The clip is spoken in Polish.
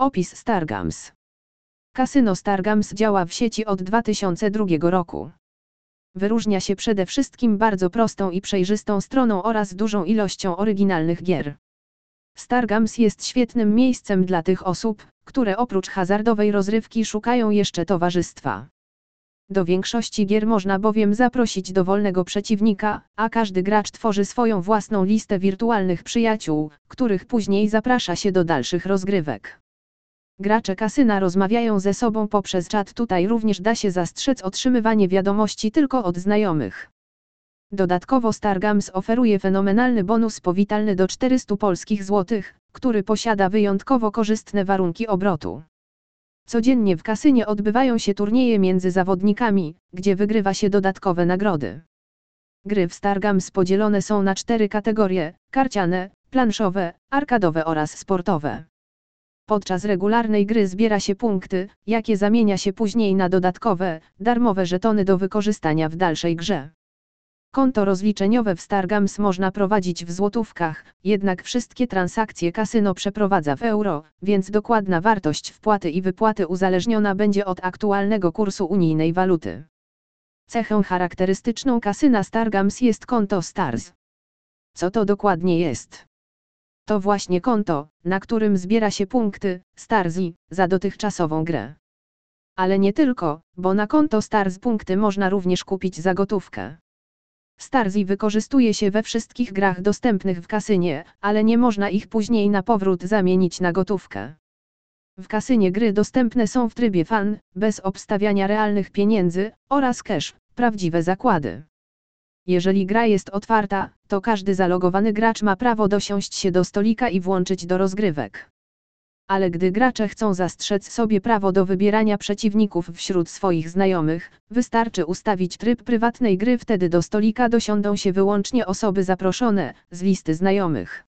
Opis Stargams. Kasyno Stargams działa w sieci od 2002 roku. Wyróżnia się przede wszystkim bardzo prostą i przejrzystą stroną oraz dużą ilością oryginalnych gier. Stargams jest świetnym miejscem dla tych osób, które oprócz hazardowej rozrywki szukają jeszcze towarzystwa. Do większości gier można bowiem zaprosić dowolnego przeciwnika, a każdy gracz tworzy swoją własną listę wirtualnych przyjaciół, których później zaprasza się do dalszych rozgrywek. Gracze kasyna rozmawiają ze sobą poprzez czat. Tutaj również da się zastrzec otrzymywanie wiadomości tylko od znajomych. Dodatkowo Stargams oferuje fenomenalny bonus powitalny do 400 polskich złotych, który posiada wyjątkowo korzystne warunki obrotu. Codziennie w kasynie odbywają się turnieje między zawodnikami, gdzie wygrywa się dodatkowe nagrody. Gry w Stargams podzielone są na cztery kategorie: karciane, planszowe, arkadowe oraz sportowe. Podczas regularnej gry zbiera się punkty, jakie zamienia się później na dodatkowe, darmowe żetony do wykorzystania w dalszej grze. Konto rozliczeniowe w Stargams można prowadzić w złotówkach, jednak wszystkie transakcje kasyno przeprowadza w euro, więc dokładna wartość wpłaty i wypłaty uzależniona będzie od aktualnego kursu unijnej waluty. Cechą charakterystyczną kasyna Stargams jest konto Stars. Co to dokładnie jest? To właśnie konto, na którym zbiera się punkty, Starzi, za dotychczasową grę. Ale nie tylko, bo na konto Stars punkty można również kupić za gotówkę. Starzi wykorzystuje się we wszystkich grach dostępnych w kasynie, ale nie można ich później na powrót zamienić na gotówkę. W kasynie gry dostępne są w trybie fan, bez obstawiania realnych pieniędzy, oraz cash, prawdziwe zakłady. Jeżeli gra jest otwarta, to każdy zalogowany gracz ma prawo dosiąść się do stolika i włączyć do rozgrywek. Ale gdy gracze chcą zastrzec sobie prawo do wybierania przeciwników wśród swoich znajomych, wystarczy ustawić tryb prywatnej gry, wtedy do stolika dosiądą się wyłącznie osoby zaproszone z listy znajomych.